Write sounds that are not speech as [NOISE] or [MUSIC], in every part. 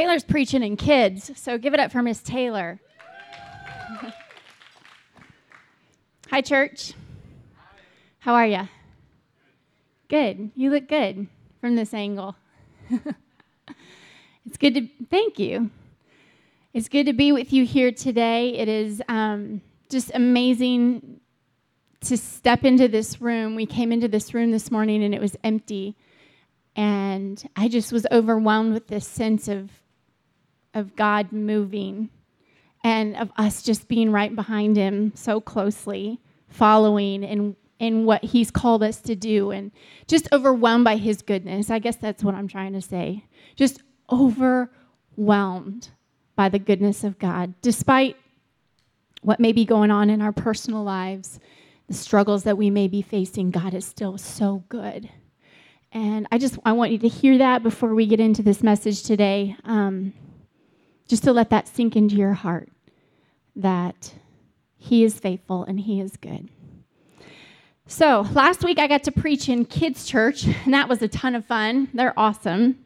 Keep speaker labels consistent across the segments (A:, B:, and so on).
A: Taylor's preaching in kids, so give it up for Miss Taylor. [LAUGHS] Hi, church. How are you? Good. You look good from this angle. [LAUGHS] it's good to, thank you. It's good to be with you here today. It is um, just amazing to step into this room. We came into this room this morning and it was empty. And I just was overwhelmed with this sense of, of God moving and of us just being right behind Him so closely, following in, in what He's called us to do, and just overwhelmed by His goodness. I guess that's what I'm trying to say. Just overwhelmed by the goodness of God, despite what may be going on in our personal lives, the struggles that we may be facing, God is still so good. And I just I want you to hear that before we get into this message today, um, just to let that sink into your heart that He is faithful and He is good. So last week I got to preach in kids' church, and that was a ton of fun. They're awesome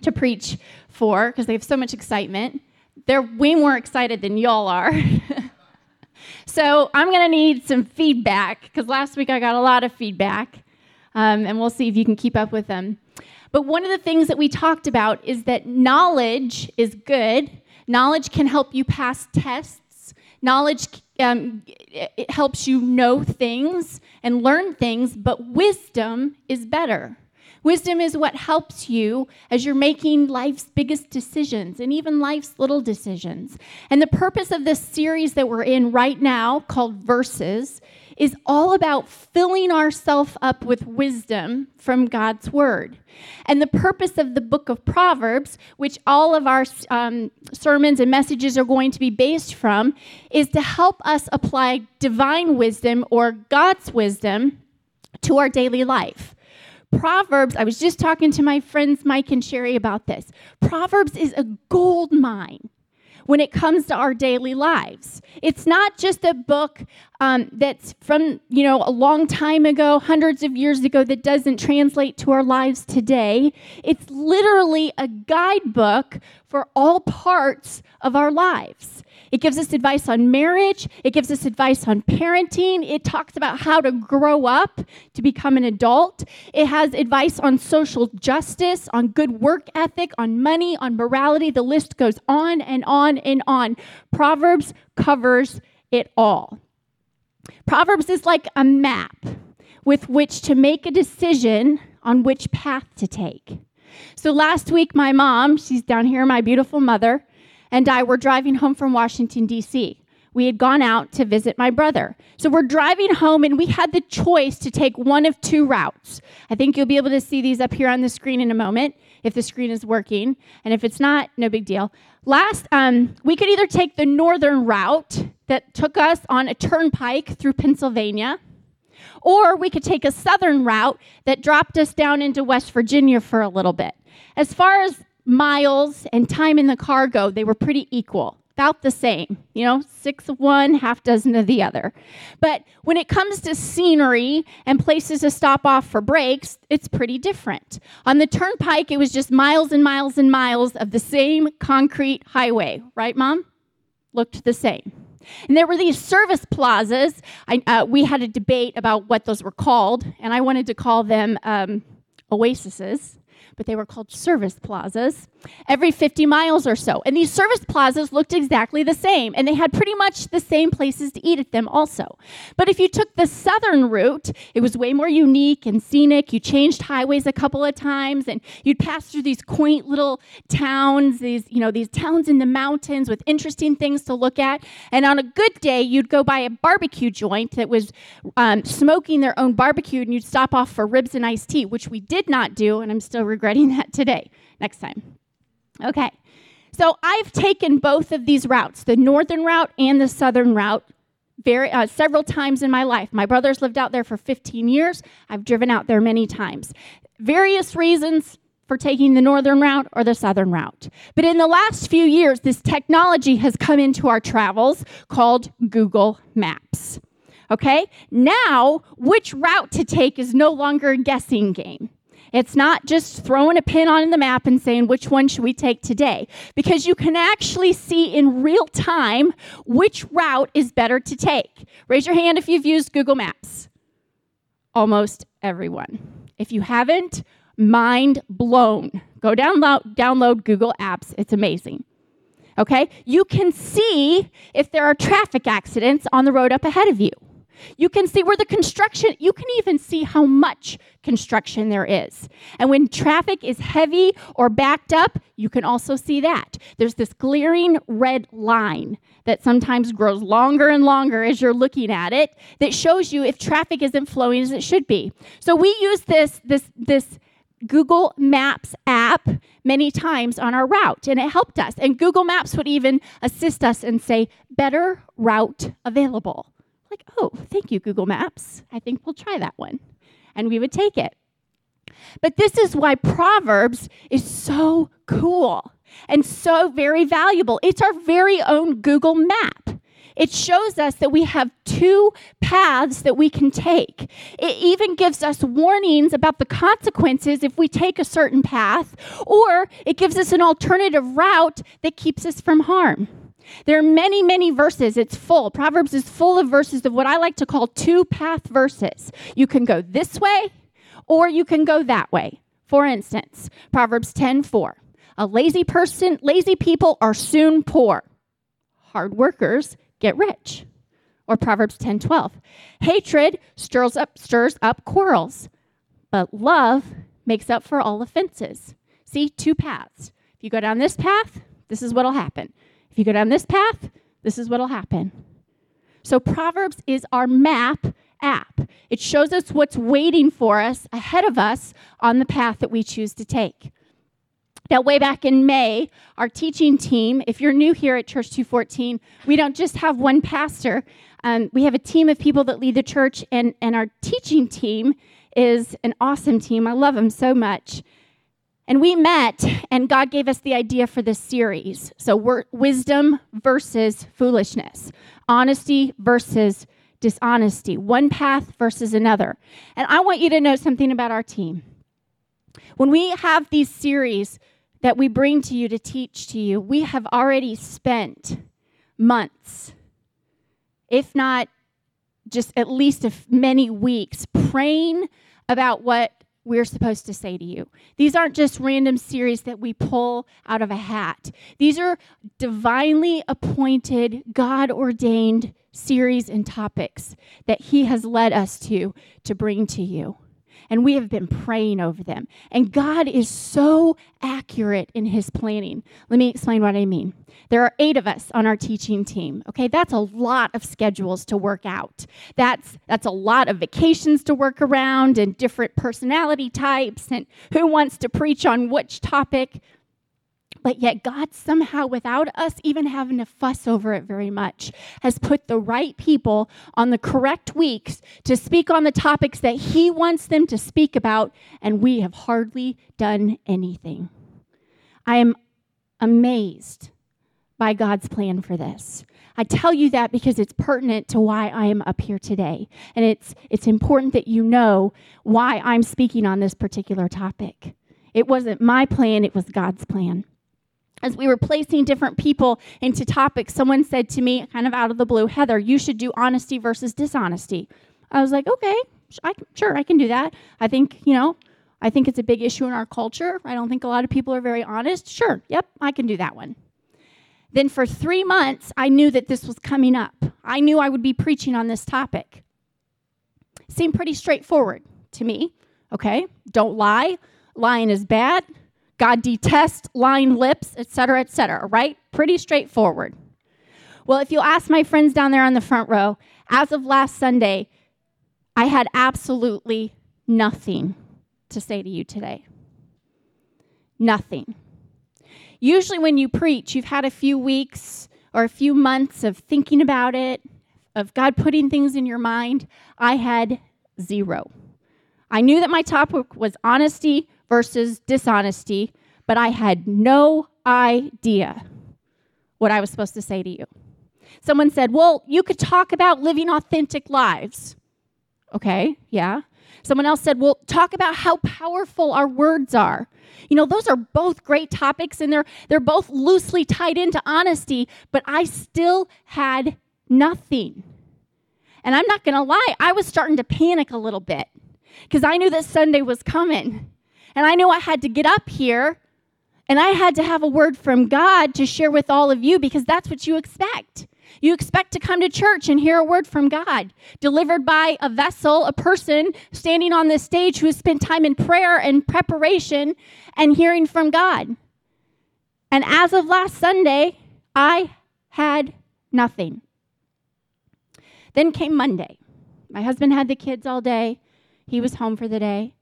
A: to preach for because they have so much excitement. They're way more excited than y'all are. [LAUGHS] so I'm going to need some feedback because last week I got a lot of feedback um, and we'll see if you can keep up with them. But one of the things that we talked about is that knowledge is good. Knowledge can help you pass tests. Knowledge um, it helps you know things and learn things, but wisdom is better. Wisdom is what helps you as you're making life's biggest decisions and even life's little decisions. And the purpose of this series that we're in right now, called Versus, is all about filling ourselves up with wisdom from God's Word. And the purpose of the book of Proverbs, which all of our um, sermons and messages are going to be based from, is to help us apply divine wisdom or God's wisdom to our daily life. Proverbs, I was just talking to my friends Mike and Sherry about this. Proverbs is a gold mine when it comes to our daily lives. It's not just a book um, that's from, you know, a long time ago, hundreds of years ago, that doesn't translate to our lives today. It's literally a guidebook for all parts of our lives. It gives us advice on marriage. It gives us advice on parenting. It talks about how to grow up to become an adult. It has advice on social justice, on good work ethic, on money, on morality. The list goes on and on and on. Proverbs covers it all. Proverbs is like a map with which to make a decision on which path to take. So last week, my mom, she's down here, my beautiful mother, and I were driving home from Washington, D.C. We had gone out to visit my brother. So we're driving home, and we had the choice to take one of two routes. I think you'll be able to see these up here on the screen in a moment if the screen is working. And if it's not, no big deal. Last, um, we could either take the northern route that took us on a turnpike through Pennsylvania, or we could take a southern route that dropped us down into West Virginia for a little bit. As far as miles and time in the car go, they were pretty equal, about the same, you know, six of one, half dozen of the other. But when it comes to scenery and places to stop off for breaks, it's pretty different. On the turnpike, it was just miles and miles and miles of the same concrete highway, right, Mom? Looked the same. And there were these service plazas. I, uh, we had a debate about what those were called, and I wanted to call them um, oases but they were called service plazas, every 50 miles or so. And these service plazas looked exactly the same, and they had pretty much the same places to eat at them also. But if you took the southern route, it was way more unique and scenic. You changed highways a couple of times, and you'd pass through these quaint little towns, these, you know, these towns in the mountains with interesting things to look at. And on a good day, you'd go by a barbecue joint that was um, smoking their own barbecue, and you'd stop off for ribs and iced tea, which we did not do, and I'm still regretting regretting [LAUGHS] that today. Next time. Okay. So I've taken both of these routes, the northern route and the southern route, very uh, several times in my life. My brother's lived out there for 15 years. I've driven out there many times. Various reasons for taking the northern route or the southern route. But in the last few years, this technology has come into our travels called Google Maps. Okay? Now, which route to take is no longer a guessing game. It's not just throwing a pin on the map and saying which one should we take today, because you can actually see in real time which route is better to take. Raise your hand if you've used Google Maps. Almost everyone. If you haven't, mind blown. Go download, download Google Apps. It's amazing. Okay? You can see if there are traffic accidents on the road up ahead of you. You can see where the construction, you can even see how much construction there is. And when traffic is heavy or backed up, you can also see that. There's this glaring red line that sometimes grows longer and longer as you're looking at it that shows you if traffic isn't flowing as it should be. So we use this this this Google Maps app many times on our route, and it helped us. And Google Maps would even assist us and say, better route available. Like, oh, thank you, Google Maps. I think we'll try that one. And we would take it. But this is why Proverbs is so cool and so very valuable. It's our very own Google map. It shows us that we have two paths that we can take. It even gives us warnings about the consequences if we take a certain path, or it gives us an alternative route that keeps us from harm. There are many, many verses. It's full. Proverbs is full of verses of what I like to call two path verses. You can go this way or you can go that way. For instance, Proverbs 10 4. A lazy person, lazy people are soon poor. Hard workers get rich. Or Proverbs 10 12. Hatred stirs up, stirs up quarrels, but love makes up for all offenses. See, two paths. If you go down this path, this is what'll happen. If you go down this path, this is what'll happen. So, Proverbs is our map app. It shows us what's waiting for us ahead of us on the path that we choose to take. Now, way back in May, our teaching team, if you're new here at Church 214, we don't just have one pastor. Um, we have a team of people that lead the church, and, and our teaching team is an awesome team. I love them so much. And we met, and God gave us the idea for this series. So, wisdom versus foolishness, honesty versus dishonesty, one path versus another. And I want you to know something about our team. When we have these series that we bring to you to teach to you, we have already spent months, if not just at least many weeks, praying about what we're supposed to say to you. These aren't just random series that we pull out of a hat. These are divinely appointed, God ordained series and topics that He has led us to to bring to you and we have been praying over them. And God is so accurate in his planning. Let me explain what I mean. There are eight of us on our teaching team. Okay, that's a lot of schedules to work out. That's that's a lot of vacations to work around and different personality types and who wants to preach on which topic. But yet, God somehow, without us even having to fuss over it very much, has put the right people on the correct weeks to speak on the topics that He wants them to speak about, and we have hardly done anything. I am amazed by God's plan for this. I tell you that because it's pertinent to why I am up here today. And it's, it's important that you know why I'm speaking on this particular topic. It wasn't my plan, it was God's plan as we were placing different people into topics, someone said to me, kind of out of the blue, Heather, you should do honesty versus dishonesty. I was like, okay, I, sure, I can do that. I think, you know, I think it's a big issue in our culture. I don't think a lot of people are very honest. Sure, yep, I can do that one. Then for three months, I knew that this was coming up. I knew I would be preaching on this topic. Seemed pretty straightforward to me. Okay, don't lie. Lying is bad. God detests lying lips, etc., etc., right? Pretty straightforward. Well, if you'll ask my friends down there on the front row, as of last Sunday, I had absolutely nothing to say to you today. Nothing. Usually, when you preach, you've had a few weeks or a few months of thinking about it, of God putting things in your mind. I had zero. I knew that my topic was honesty versus dishonesty, but I had no idea what I was supposed to say to you. Someone said, Well, you could talk about living authentic lives. Okay, yeah. Someone else said, Well, talk about how powerful our words are. You know, those are both great topics and they're, they're both loosely tied into honesty, but I still had nothing. And I'm not going to lie, I was starting to panic a little bit because I knew that Sunday was coming. And I knew I had to get up here and I had to have a word from God to share with all of you because that's what you expect. You expect to come to church and hear a word from God, delivered by a vessel, a person standing on this stage who has spent time in prayer and preparation and hearing from God. And as of last Sunday, I had nothing. Then came Monday. My husband had the kids all day, he was home for the day.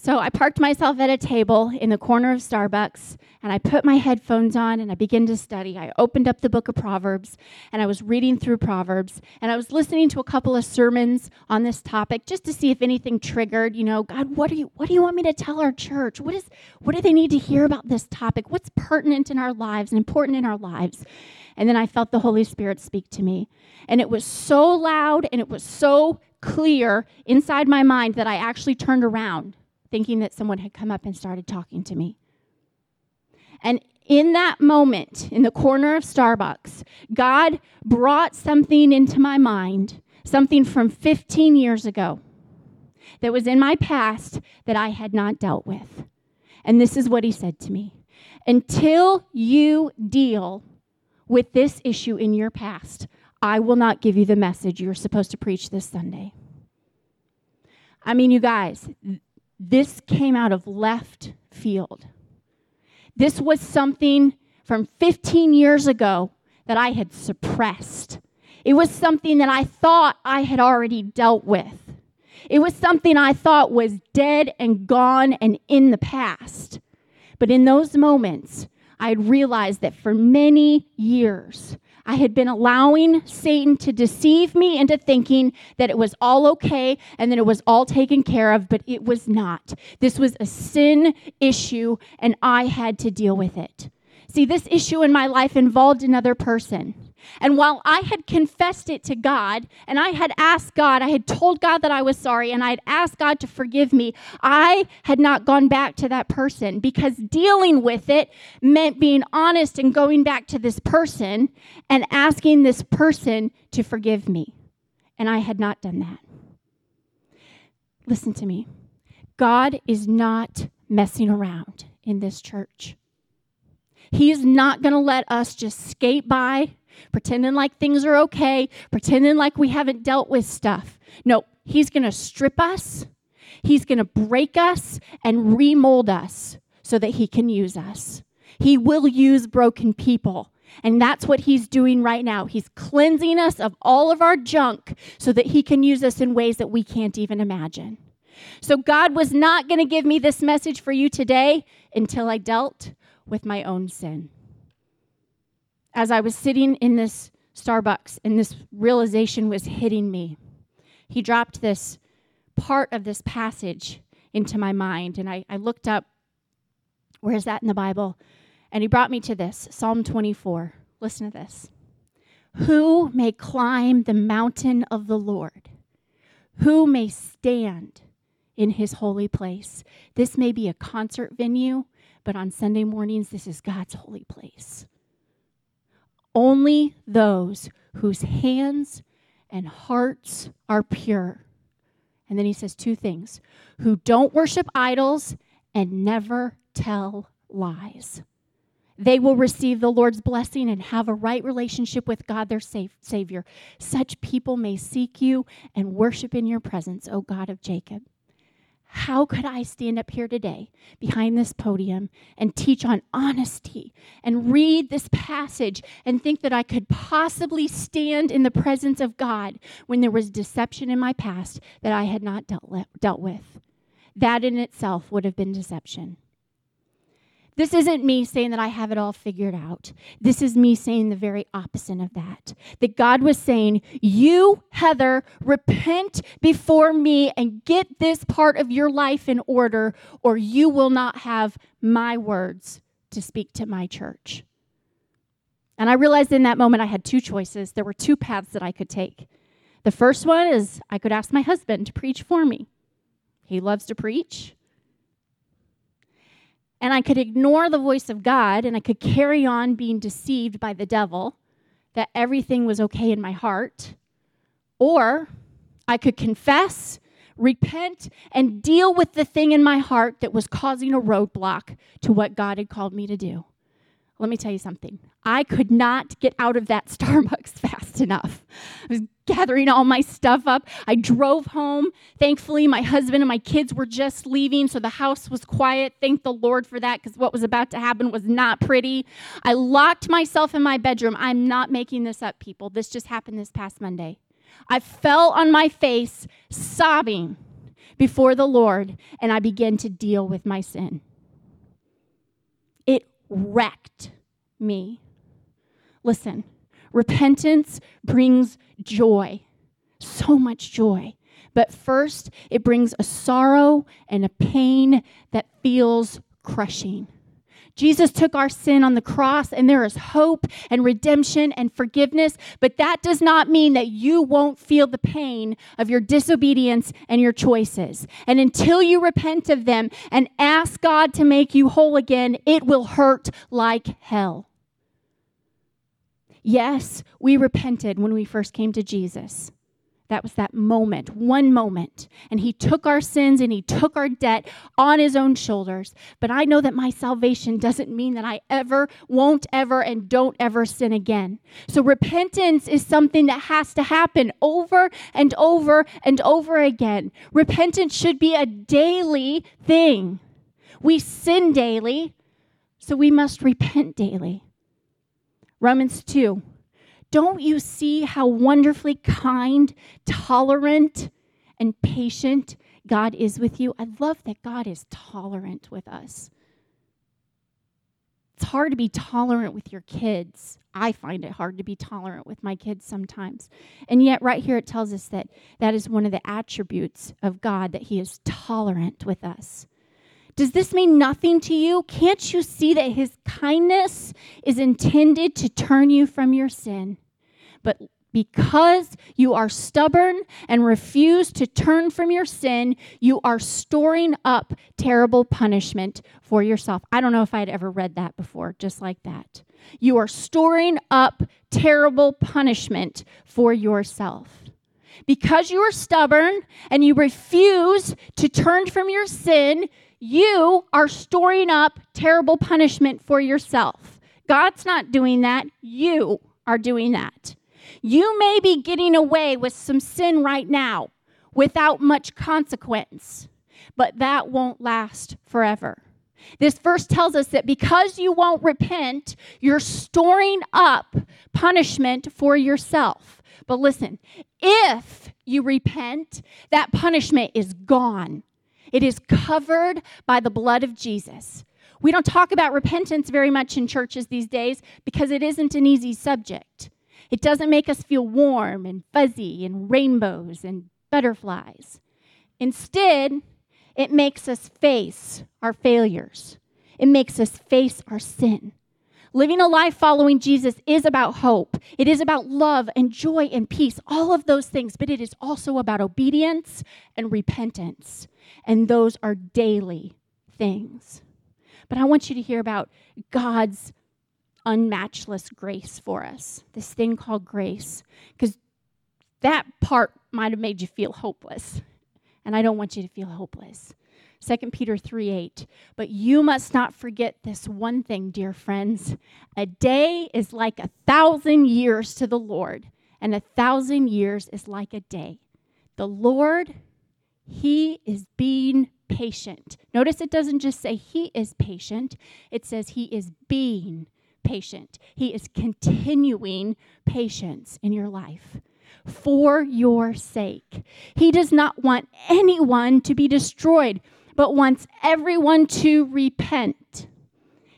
A: So I parked myself at a table in the corner of Starbucks and I put my headphones on and I began to study. I opened up the book of Proverbs and I was reading through Proverbs and I was listening to a couple of sermons on this topic just to see if anything triggered, you know, God, what do you what do you want me to tell our church? What is what do they need to hear about this topic? What's pertinent in our lives and important in our lives? And then I felt the Holy Spirit speak to me. And it was so loud and it was so clear inside my mind that I actually turned around thinking that someone had come up and started talking to me. And in that moment, in the corner of Starbucks, God brought something into my mind, something from 15 years ago that was in my past that I had not dealt with. And this is what he said to me Until you deal with this issue in your past, I will not give you the message you're supposed to preach this Sunday. I mean, you guys, this came out of left field. This was something from 15 years ago that I had suppressed. It was something that I thought I had already dealt with. It was something I thought was dead and gone and in the past. But in those moments, I had realized that for many years, I had been allowing Satan to deceive me into thinking that it was all okay and that it was all taken care of, but it was not. This was a sin issue, and I had to deal with it. See, this issue in my life involved another person. And while I had confessed it to God and I had asked God, I had told God that I was sorry and I had asked God to forgive me, I had not gone back to that person because dealing with it meant being honest and going back to this person and asking this person to forgive me. And I had not done that. Listen to me. God is not messing around in this church. He is not going to let us just skate by pretending like things are okay, pretending like we haven't dealt with stuff. No, He's going to strip us, He's going to break us and remold us so that He can use us. He will use broken people. And that's what he's doing right now. He's cleansing us of all of our junk so that he can use us in ways that we can't even imagine. So, God was not going to give me this message for you today until I dealt with my own sin as I was sitting in this Starbucks and this realization was hitting me, he dropped this part of this passage into my mind. And I, I looked up, where is that in the Bible? And he brought me to this Psalm 24. Listen to this. Who may climb the mountain of the Lord? Who may stand in his holy place? This may be a concert venue, but on Sunday mornings, this is God's holy place. Only those whose hands and hearts are pure. And then he says two things who don't worship idols and never tell lies. They will receive the Lord's blessing and have a right relationship with God, their Savior. Such people may seek you and worship in your presence, O God of Jacob. How could I stand up here today behind this podium and teach on honesty and read this passage and think that I could possibly stand in the presence of God when there was deception in my past that I had not dealt, dealt with? That in itself would have been deception. This isn't me saying that I have it all figured out. This is me saying the very opposite of that. That God was saying, You, Heather, repent before me and get this part of your life in order, or you will not have my words to speak to my church. And I realized in that moment I had two choices. There were two paths that I could take. The first one is I could ask my husband to preach for me. He loves to preach. And I could ignore the voice of God and I could carry on being deceived by the devil that everything was okay in my heart. Or I could confess, repent, and deal with the thing in my heart that was causing a roadblock to what God had called me to do. Let me tell you something. I could not get out of that [LAUGHS] Starbucks fast enough. I was gathering all my stuff up. I drove home. Thankfully, my husband and my kids were just leaving, so the house was quiet. Thank the Lord for that because what was about to happen was not pretty. I locked myself in my bedroom. I'm not making this up, people. This just happened this past Monday. I fell on my face, sobbing before the Lord, and I began to deal with my sin. Wrecked me. Listen, repentance brings joy, so much joy. But first, it brings a sorrow and a pain that feels crushing. Jesus took our sin on the cross, and there is hope and redemption and forgiveness, but that does not mean that you won't feel the pain of your disobedience and your choices. And until you repent of them and ask God to make you whole again, it will hurt like hell. Yes, we repented when we first came to Jesus. That was that moment, one moment. And he took our sins and he took our debt on his own shoulders. But I know that my salvation doesn't mean that I ever, won't ever, and don't ever sin again. So repentance is something that has to happen over and over and over again. Repentance should be a daily thing. We sin daily, so we must repent daily. Romans 2 don't you see how wonderfully kind, tolerant, and patient God is with you? I love that God is tolerant with us. It's hard to be tolerant with your kids. I find it hard to be tolerant with my kids sometimes. And yet, right here, it tells us that that is one of the attributes of God, that He is tolerant with us. Does this mean nothing to you? Can't you see that his kindness is intended to turn you from your sin? But because you are stubborn and refuse to turn from your sin, you are storing up terrible punishment for yourself. I don't know if I'd ever read that before, just like that. You are storing up terrible punishment for yourself. Because you are stubborn and you refuse to turn from your sin, you are storing up terrible punishment for yourself. God's not doing that. You are doing that. You may be getting away with some sin right now without much consequence, but that won't last forever. This verse tells us that because you won't repent, you're storing up punishment for yourself. But listen, if you repent, that punishment is gone. It is covered by the blood of Jesus. We don't talk about repentance very much in churches these days because it isn't an easy subject. It doesn't make us feel warm and fuzzy and rainbows and butterflies. Instead, it makes us face our failures. It makes us face our sin. Living a life following Jesus is about hope. It is about love and joy and peace, all of those things, but it is also about obedience and repentance. And those are daily things. But I want you to hear about God's unmatchless grace for us, this thing called grace, because that part might have made you feel hopeless. And I don't want you to feel hopeless. 2 Peter 3 8. But you must not forget this one thing, dear friends. A day is like a thousand years to the Lord, and a thousand years is like a day. The Lord, He is being patient. Notice it doesn't just say He is patient, it says He is being patient. He is continuing patience in your life for your sake. He does not want anyone to be destroyed, but wants everyone to repent.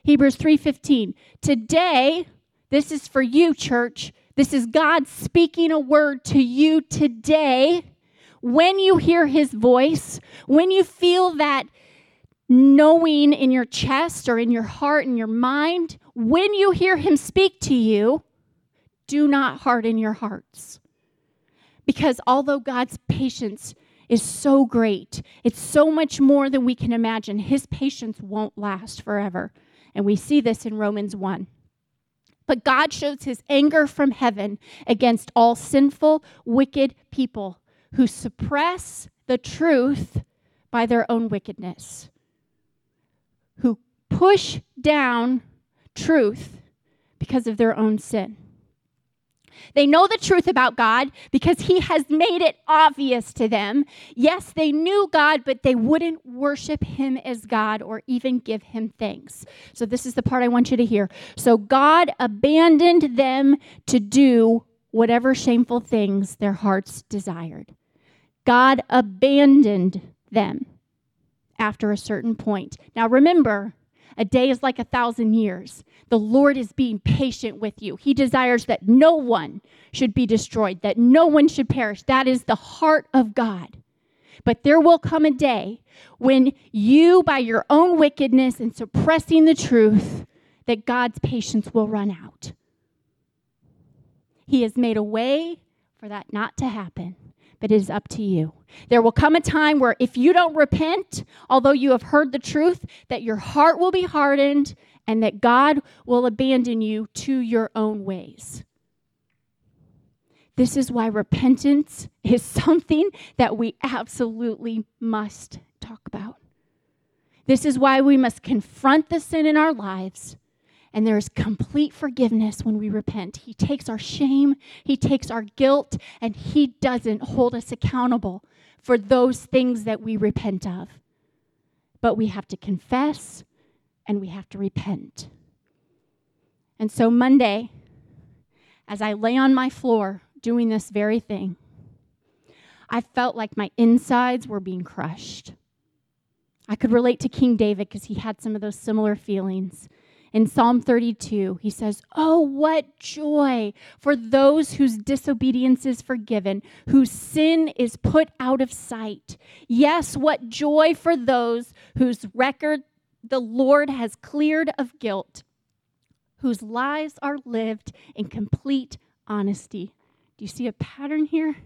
A: Hebrews 3:15. Today, this is for you, church. This is God speaking a word to you today. When you hear his voice, when you feel that knowing in your chest or in your heart and your mind, when you hear him speak to you, do not harden your hearts. Because although God's patience is so great. It's so much more than we can imagine. His patience won't last forever. And we see this in Romans 1. But God shows his anger from heaven against all sinful, wicked people who suppress the truth by their own wickedness, who push down truth because of their own sin. They know the truth about God because He has made it obvious to them. Yes, they knew God, but they wouldn't worship Him as God or even give Him thanks. So, this is the part I want you to hear. So, God abandoned them to do whatever shameful things their hearts desired. God abandoned them after a certain point. Now, remember, a day is like a thousand years. The Lord is being patient with you. He desires that no one should be destroyed, that no one should perish. That is the heart of God. But there will come a day when you, by your own wickedness and suppressing the truth, that God's patience will run out. He has made a way for that not to happen but it is up to you. There will come a time where if you don't repent, although you have heard the truth, that your heart will be hardened and that God will abandon you to your own ways. This is why repentance is [LAUGHS] something that we absolutely must talk about. This is why we must confront the sin in our lives and there is complete forgiveness when we repent. He takes our shame, He takes our guilt, and He doesn't hold us accountable for those things that we repent of. But we have to confess and we have to repent. And so, Monday, as I lay on my floor doing this very thing, I felt like my insides were being crushed. I could relate to King David because he had some of those similar feelings. In Psalm 32, he says, Oh, what joy for those whose disobedience is forgiven, whose sin is put out of sight. Yes, what joy for those whose record the Lord has cleared of guilt, whose lives are lived in complete honesty. Do you see a pattern here?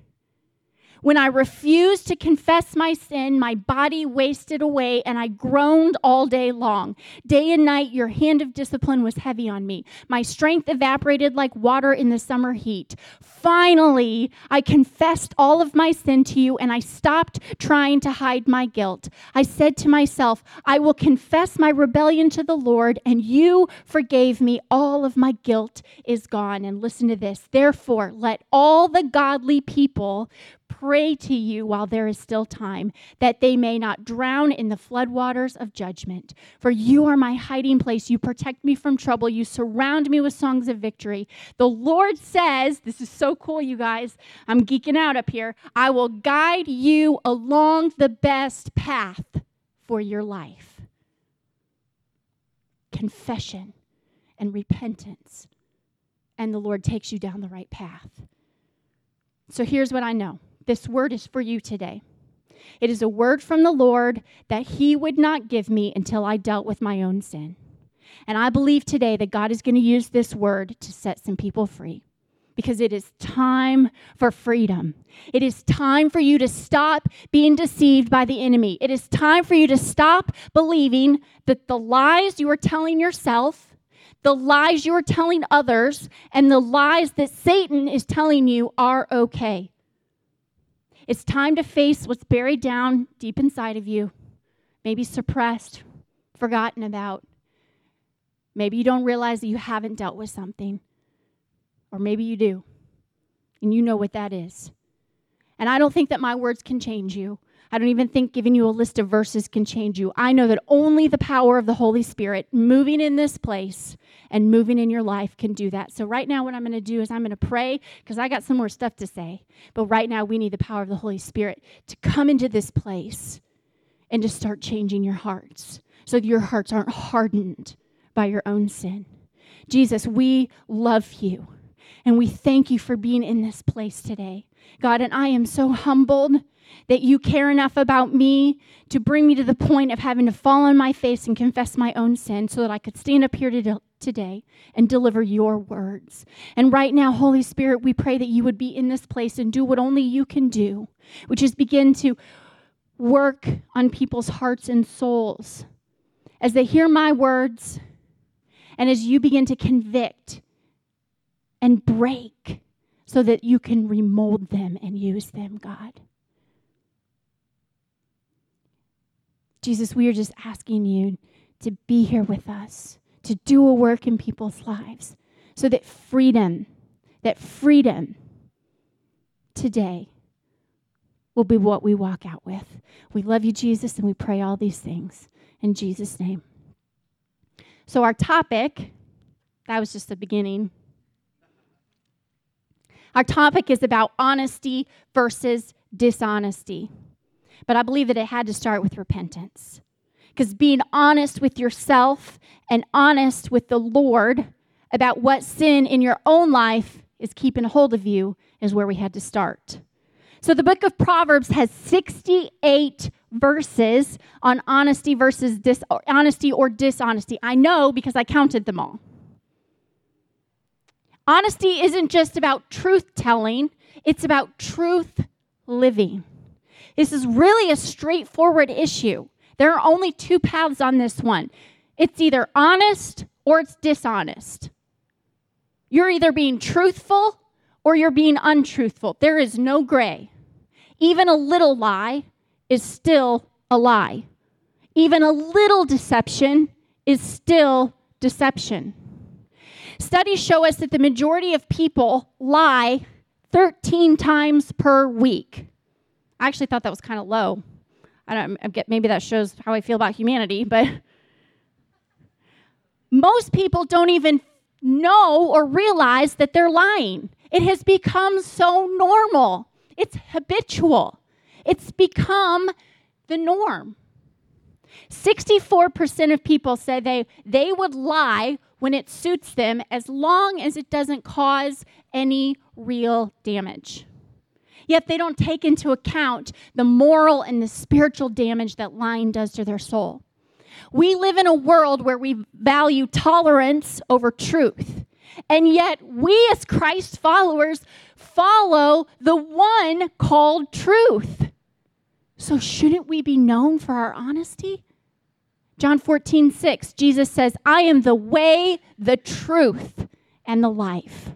A: When I refused to confess my sin, my body wasted away and I groaned all day long. Day and night, your hand of discipline was heavy on me. My strength evaporated like water in the summer heat. Finally, I confessed all of my sin to you and I stopped trying to hide my guilt. I said to myself, I will confess my rebellion to the Lord and you forgave me. All of my guilt is gone. And listen to this. Therefore, let all the godly people pray to you while there is still time, that they may not drown in the floodwaters of judgment. For you are my hiding place. You protect me from trouble. You surround me with songs of victory. The Lord says, This is so cool, you guys. I'm geeking out up here. I will guide you along the best path for your life. Confession and repentance. And the Lord takes you down the right path. So here's what I know this word is for you today. It is a word from the Lord that He would not give me until I dealt with my own sin. And I believe today that God is going to use this word to set some people free because it is time for freedom. It is time for you to stop being deceived by the enemy. It is time for you to stop believing that the lies you are telling yourself, the lies you are telling others, and the lies that Satan is telling you are okay. It's time to face what's buried down deep inside of you, maybe suppressed, forgotten about. Maybe you don't realize that you haven't dealt with something, or maybe you do, and you know what that is. And I don't think that my words can change you. I don't even think giving you a list of verses can change you. I know that only the power of the Holy Spirit moving in this place and moving in your life can do that. So, right now, what I'm going to do is I'm going to pray because I got some more stuff to say. But right now, we need the power of the Holy Spirit to come into this place and to start changing your hearts so that your hearts aren't hardened by your own sin. Jesus, we love you and we thank you for being in this place today. God, and I am so humbled that you care enough about me to bring me to the point of having to fall on my face and confess my own sin so that I could stand up here to today and deliver your words. And right now, Holy Spirit, we pray that you would be in this place and do what only you can do, which is begin to work on people's hearts and souls as they hear my words and as you begin to convict and break so that you can remold them and use them, God. Jesus, we are just asking you to be here with us, to do a work in people's lives, so that freedom, that freedom today will be what we walk out with. We love you, Jesus, and we pray all these things in Jesus' name. So, our topic, that was just the beginning. Our topic is about honesty versus dishonesty. But I believe that it had to start with repentance. Because being honest with yourself and honest with the Lord about what sin in your own life is keeping hold of you is where we had to start. So the book of Proverbs has 68 verses on honesty versus dis- honesty or dishonesty. I know because I counted them all. Honesty isn't just about truth telling, it's about truth living. This is really a straightforward issue. There are only two paths on this one it's either honest or it's dishonest. You're either being truthful or you're being untruthful. There is no gray. Even a little lie is still a lie. Even a little deception is still deception. Studies show us that the majority of people lie 13 times per week. I actually thought that was kind of low. I don't I get maybe that shows how I feel about humanity, but most people don't even know or realize that they're lying. It has become so normal. It's habitual. It's become the norm. 64% of people say they, they would lie when it suits them as long as it doesn't cause any real damage. Yet they don't take into account the moral and the spiritual damage that lying does to their soul. We live in a world where we value tolerance over truth. And yet, we as Christ followers follow the one called truth. So, shouldn't we be known for our honesty? John 14, 6, Jesus says, I am the way, the truth, and the life.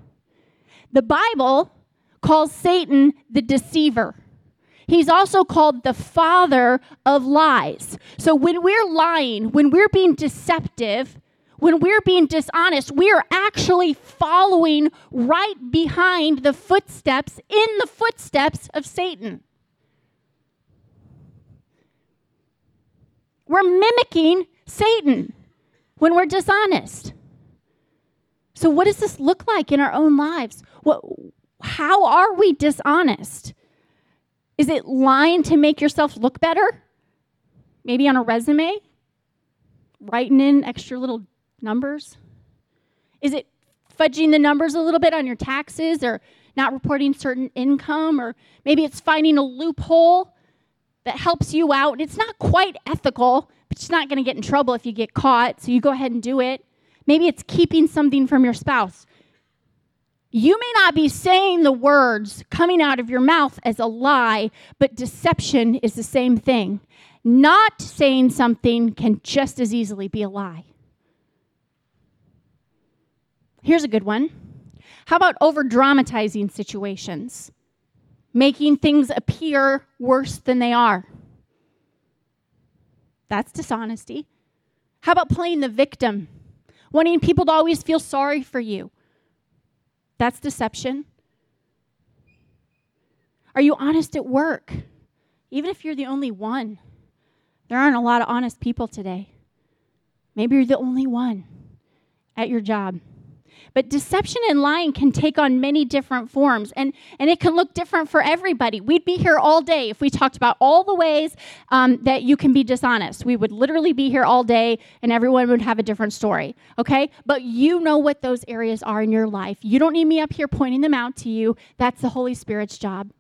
A: The Bible calls Satan the deceiver. He's also called the father of lies. So when we're lying, when we're being deceptive, when we're being dishonest, we are actually following right behind the footsteps, in the footsteps of Satan. We're mimicking Satan when we're dishonest. So, what does this look like in our own lives? What, how are we dishonest? Is it lying to make yourself look better? Maybe on a resume? Writing in extra little numbers? Is it fudging the numbers a little bit on your taxes or not reporting certain income? Or maybe it's finding a loophole that helps you out. It's not quite ethical, but you're not going to get in trouble if you get caught, so you go ahead and do it. Maybe it's keeping something from your spouse. You may not be saying the words coming out of your mouth as a lie, but deception is the same thing. Not saying something can just as easily be a lie. Here's a good one. How about over dramatizing situations? Making things appear worse than they are. That's dishonesty. How about playing the victim? Wanting people to always feel sorry for you that's deception. Are you honest at work? Even if you're the only one, there aren't a lot of honest people today. Maybe you're the only one at your job. But deception and lying can take on many different forms, and, and it can look different for everybody. We'd be here all day if we talked about all the ways um, that you can be dishonest. We would literally be here all day, and everyone would have a different story, okay? But you know what those areas are in your life. You don't need me up here pointing them out to you. That's the Holy Spirit's job.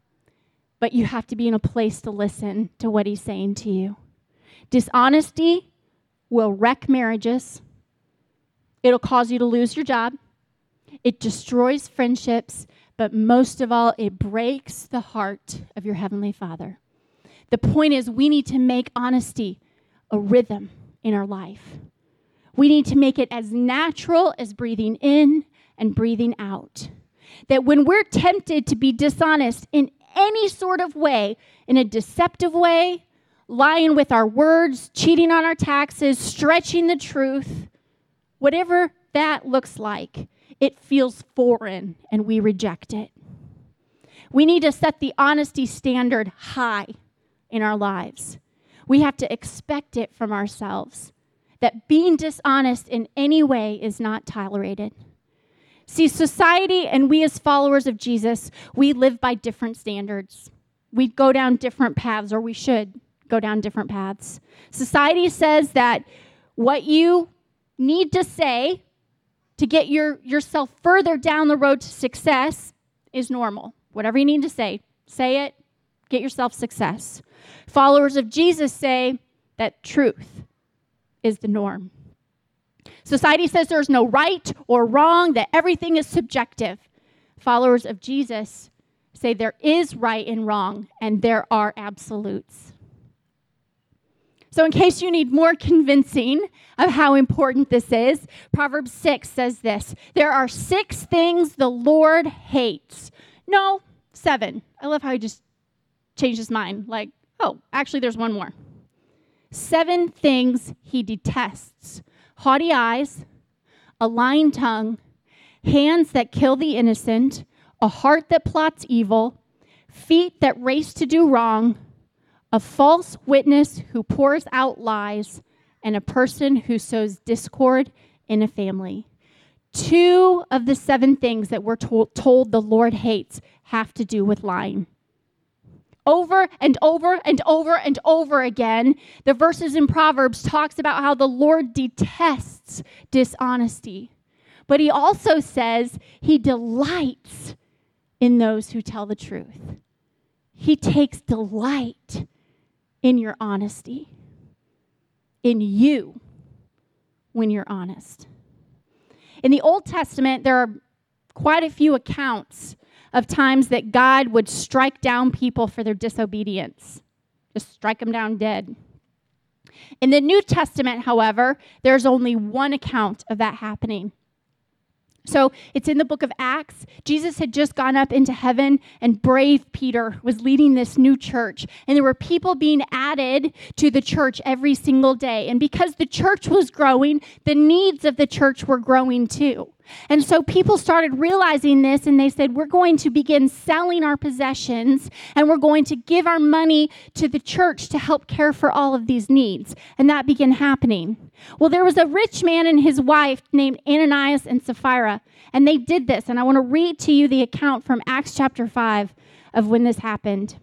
A: but you have to be in a place to listen to what he's saying to you. Dishonesty will wreck marriages, it'll cause you to lose your job, it destroys friendships, but most of all, it breaks the heart of your Heavenly Father. The point is, we need to make honesty a rhythm in our life. We need to make it as natural as breathing in and breathing out. That when we're tempted to be dishonest in any sort of way, in a deceptive way, lying with our words, cheating on our taxes, stretching the truth, whatever that looks like, it feels foreign and we reject it. We need to set the honesty standard high in our lives. We have to expect it from ourselves that being dishonest in any way is not tolerated. See, society and we as followers of Jesus, we live by different standards. We go down different paths, or we should go down different paths. Society says that what you need to say to get your, yourself further down the road to success is normal. Whatever you need to say, say it, get yourself success. Followers of Jesus say that truth is the norm. Society says there's no right or wrong, that everything is subjective. Followers of Jesus say there is right and wrong, and there are absolutes. So, in case you need more convincing of how important this is, Proverbs 6 says this There are six things the Lord hates. No, seven. I love how he just changed his mind. Like, oh, actually, there's one more. Seven things he detests haughty eyes, a lying tongue, hands that kill the innocent, a heart that plots evil, feet that race to do wrong, a false witness who pours out lies, and a person who sows discord in a family. Two of the seven things that we're told, the Lord hates have to do with lying over and over and over and over again the verses in proverbs talks about how the lord detests dishonesty but he also says he delights in those who tell the truth he takes delight in your honesty in you when you're honest in the old testament there are quite a few accounts of times that God would strike down people for their disobedience, just strike them down dead. In the New Testament, however, there's only one account of that happening. So it's in the book of Acts. Jesus had just gone up into heaven, and brave Peter was leading this new church. And there were people being added to the church every single day. And because the church was growing, the needs of the church were growing too. And so people started realizing this and they said, We're going to begin selling our possessions and we're going to give our money to the church to help care for all of these needs. And that began happening. Well, there was a rich man and his wife named Ananias and Sapphira, and they did this. And I want to read to you the account from Acts chapter 5 of when this happened.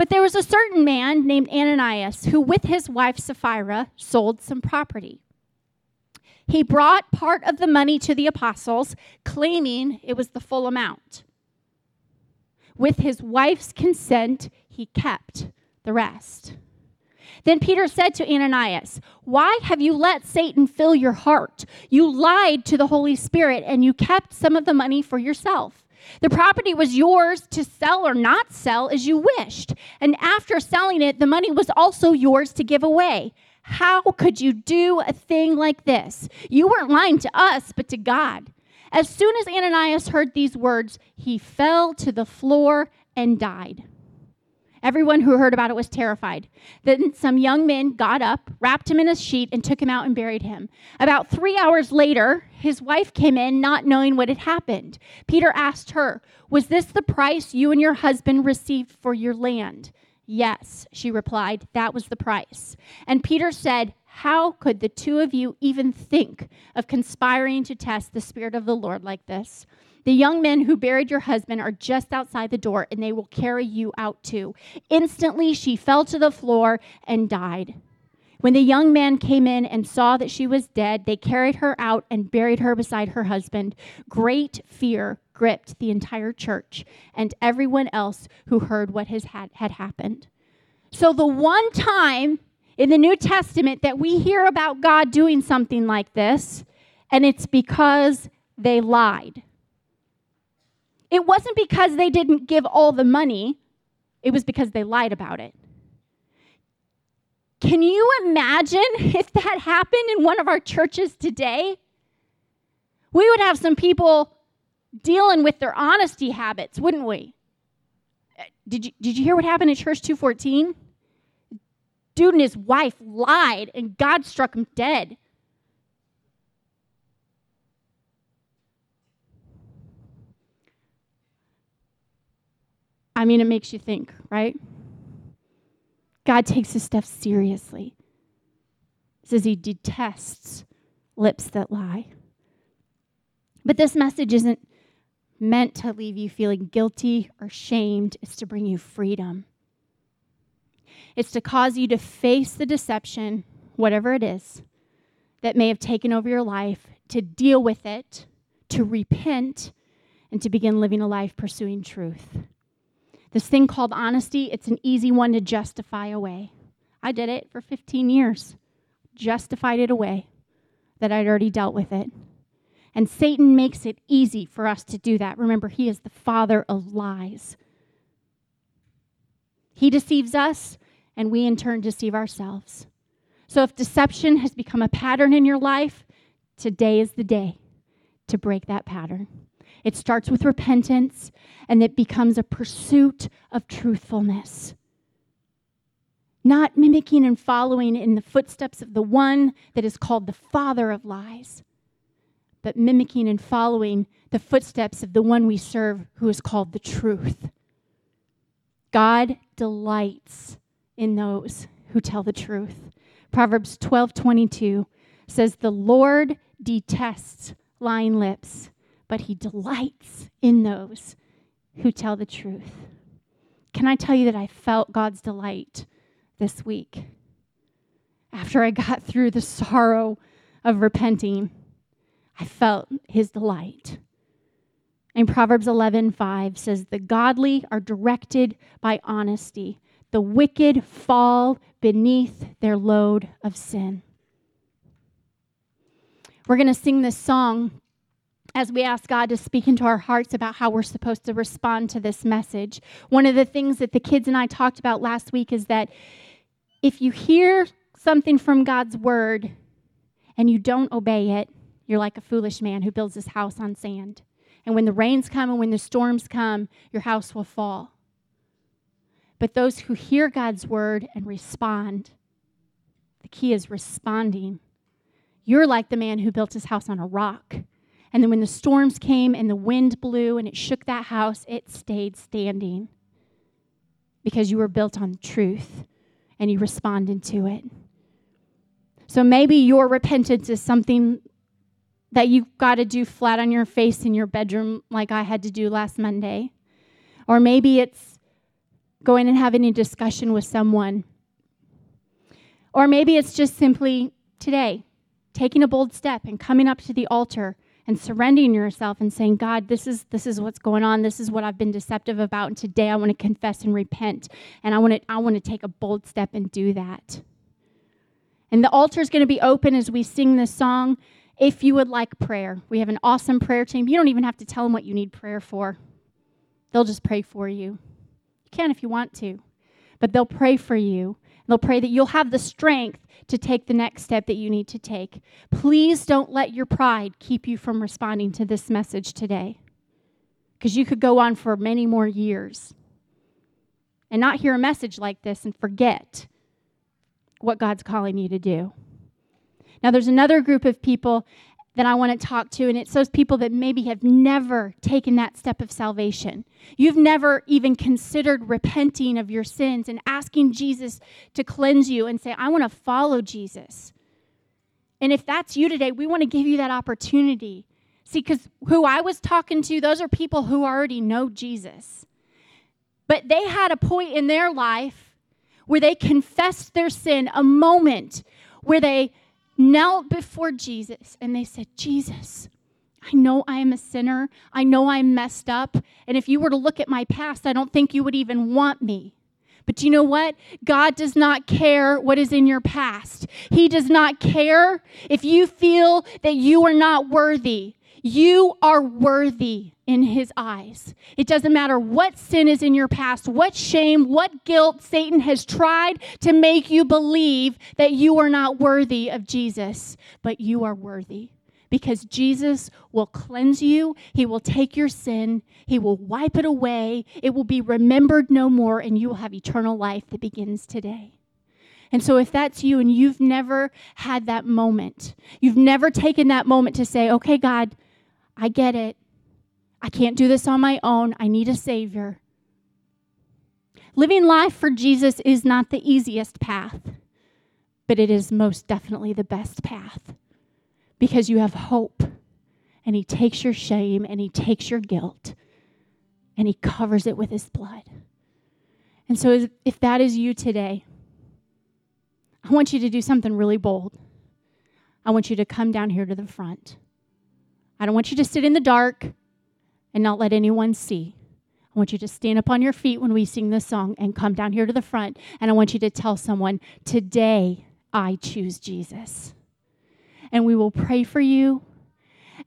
A: But there was a certain man named Ananias who, with his wife Sapphira, sold some property. He brought part of the money to the apostles, claiming it was the full amount. With his wife's consent, he kept the rest. Then Peter said to Ananias, Why have you let Satan fill your heart? You lied to the Holy Spirit and you kept some of the money for yourself. The property was yours to sell or not sell as you wished. And after selling it, the money was also yours to give away. How could you do a thing like this? You weren't lying to us, but to God. As soon as Ananias heard these words, he fell to the floor and died. Everyone who heard about it was terrified. Then some young men got up, wrapped him in a sheet, and took him out and buried him. About three hours later, his wife came in, not knowing what had happened. Peter asked her, Was this the price you and your husband received for your land? Yes, she replied, That was the price. And Peter said, How could the two of you even think of conspiring to test the Spirit of the Lord like this? The young men who buried your husband are just outside the door, and they will carry you out too. Instantly, she fell to the floor and died. When the young man came in and saw that she was dead, they carried her out and buried her beside her husband. Great fear gripped the entire church and everyone else who heard what has had, had happened. So, the one time in the New Testament that we hear about God doing something like this, and it's because they lied. It wasn't because they didn't give all the money, it was because they lied about it. Can you imagine [LAUGHS] if that happened in one of our churches today? We would have some people dealing with their honesty habits, wouldn't we? Eh, did you, did you hear what happened at Church 214? Dude and his wife lied, and God struck him dead. I mean, it makes you think, right? God takes his stuff seriously. Says he detests lips that lie. But this message isn't meant to leave you feeling guilty or shamed, it's to bring you freedom. It's to cause you to face the deception, whatever it is, that may have taken over your life, to deal with it, to repent, and to begin living a life pursuing truth. This thing called honesty, it's an easy one to justify away. I did it for 15 years, justified it away that I'd already dealt with it. And Satan makes it easy for us to do that. Remember, he is the father of lies. He deceives us, and we in turn deceive ourselves. So if deception has become a pattern in your life, today is the day to break that pattern. It starts with repentance and it becomes a pursuit of truthfulness. Not mimicking and following in the footsteps of the one that is called the father of lies, but mimicking and following the footsteps of the one we serve who is called the truth. God delights in those who tell the truth. Proverbs 12:22 says the Lord detests lying lips, but he delights in those who tell the truth. Can I tell you that I felt God's delight this week? After I got through the sorrow of repenting, I felt his delight. And Proverbs 11:5 says the godly are directed by honesty. The wicked fall beneath their load of sin. We're going to sing this song as we ask God to speak into our hearts about how we're supposed to respond to this message. One of the things that the kids and I talked about last week is that if you hear something from God's word and you don't obey it, you're like a foolish man who builds his house on sand. And when the rains come and when the storms come, your house will fall. But those who hear God's word and respond, the key is responding. You're like the man who built his house on a rock. And then when the storms came and the wind blew and it shook that house, it stayed standing because you were built on truth and you responded to it. So maybe your repentance is something that you've got to do flat on your face in your bedroom, like I had to do last Monday. Or maybe it's going and having a discussion with someone. Or maybe it's just simply today, taking a bold step and coming up to the altar and surrendering yourself and saying, God, this is this is what's going on. This is what I've been deceptive about. And today I want to confess and repent. And I want to I want to take a bold step and do that. And the altar is going to be open as we sing this song if you would like prayer. We have an awesome prayer team. You don't even have to tell them what you need prayer for, they'll just pray for you. You can if you want to, but they'll pray for you. They'll pray that you'll have the strength to take the next step that you need to take. Please don't let your pride keep you from responding to this message today, because you could go on for many more years and not hear a message like this and forget what God's calling you to do. Now, there's another group of people that I want to talk to, and it's those people that maybe have never taken that step of salvation. You've never even considered repenting of your sins and asking Jesus to cleanse you and say, I want to follow Jesus. And if that's you today, we want to give you that opportunity. See, because who I was talking to, those are people who already know Jesus. But they had a point in their life where they confessed their sin, a moment where they knelt before Jesus and they said, Jesus, I know I am a sinner. I know I'm messed up. And if you were to look at my past, I don't think you would even want me. But you know what? God does not care what is in your past. He does not care if you feel that you are not worthy. You are worthy in His eyes. It doesn't matter what sin is in your past, what shame, what guilt Satan has tried to make you believe that you are not worthy of Jesus, but you are worthy because Jesus will cleanse you. He will take your sin, He will wipe it away. It will be remembered no more, and you will have eternal life that begins today. And so, if that's you and you've never had that moment, you've never taken that moment to say, okay, God, I get it. I can't do this on my own. I need a Savior. Living life for Jesus is not the easiest path, but it is most definitely the best path because you have hope and He takes your shame and He takes your guilt and He covers it with His blood. And so, if that is you today, I want you to do something really bold. I want you to come down here to the front. I don't want you to sit in the dark and not let anyone see. I want you to stand up on your feet when we sing this song and come down here to the front. And I want you to tell someone, Today I choose Jesus. And we will pray for you.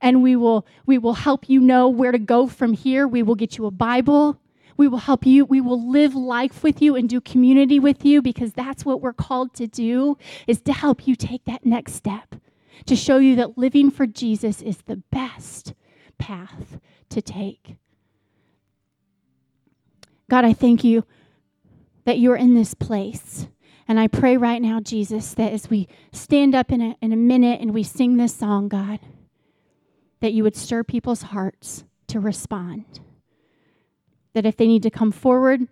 A: And we will we will help you know where to go from here. We will get you a bible. We will help you we will live life with you and do community with you because that's what we're called to do is to help you take that next step to show you that living for jesus is the best path to take god i thank you that you're in this place and I pray right now, Jesus, that as we stand up in a, in a minute and we sing this song, God, that you would stir people's hearts to respond. That if they need to come forward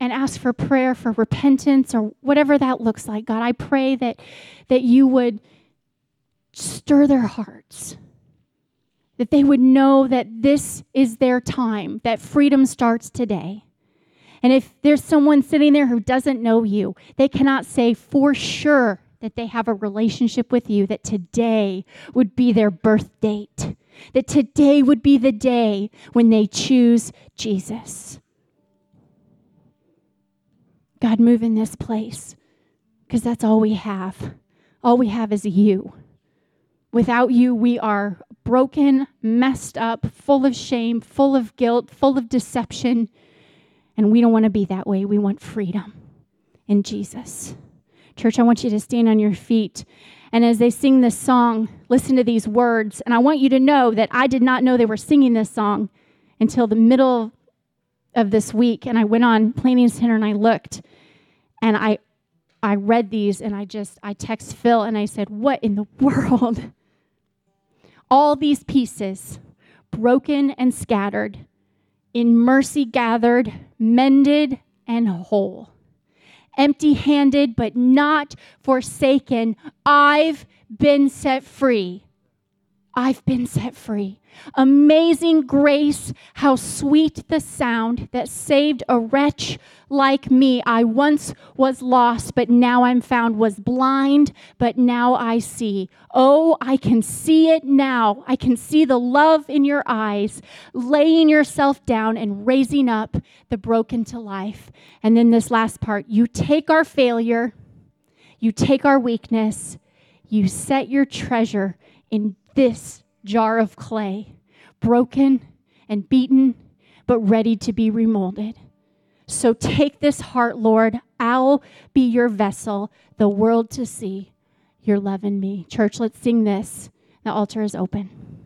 A: and ask for prayer, for repentance, or whatever that looks like, God, I pray that, that you would stir their hearts. That they would know that this is their time, that freedom starts today and if there's someone sitting there who doesn't know you, they cannot say for sure that they have a relationship with you, that today would be their birth date, that today would be the day when they choose Jesus. God, move in this place because that's all we have. All we have is you. Without you, we are broken, messed up, full of shame, full of guilt, full of deception. And we don't want to be that way. We want freedom in Jesus. Church, I want you to stand on your feet. And as they sing this song, listen to these words. And I want you to know that I did not know they were singing this song until the middle of this week. And I went on Planning Center and I looked and I I read these and I just I text Phil and I said, "What in the [LAUGHS] world?" All these pieces broken and scattered in mercy gathered, mended, and whole. Empty handed, but not forsaken. I've been set free. I've been set free. Amazing grace, how sweet the sound that saved a wretch like me. I once was lost, but now I'm found, was blind, but now I see. Oh, I can see it now. I can see the love in your eyes, laying yourself down and raising up the broken to life. And then this last part you take our failure, you take our weakness, you set your treasure in this jar of clay, broken and beaten, but ready to be remolded. So take this heart, Lord. I'll be your vessel, the world to see your love in me. Church, let's sing this. The altar is open.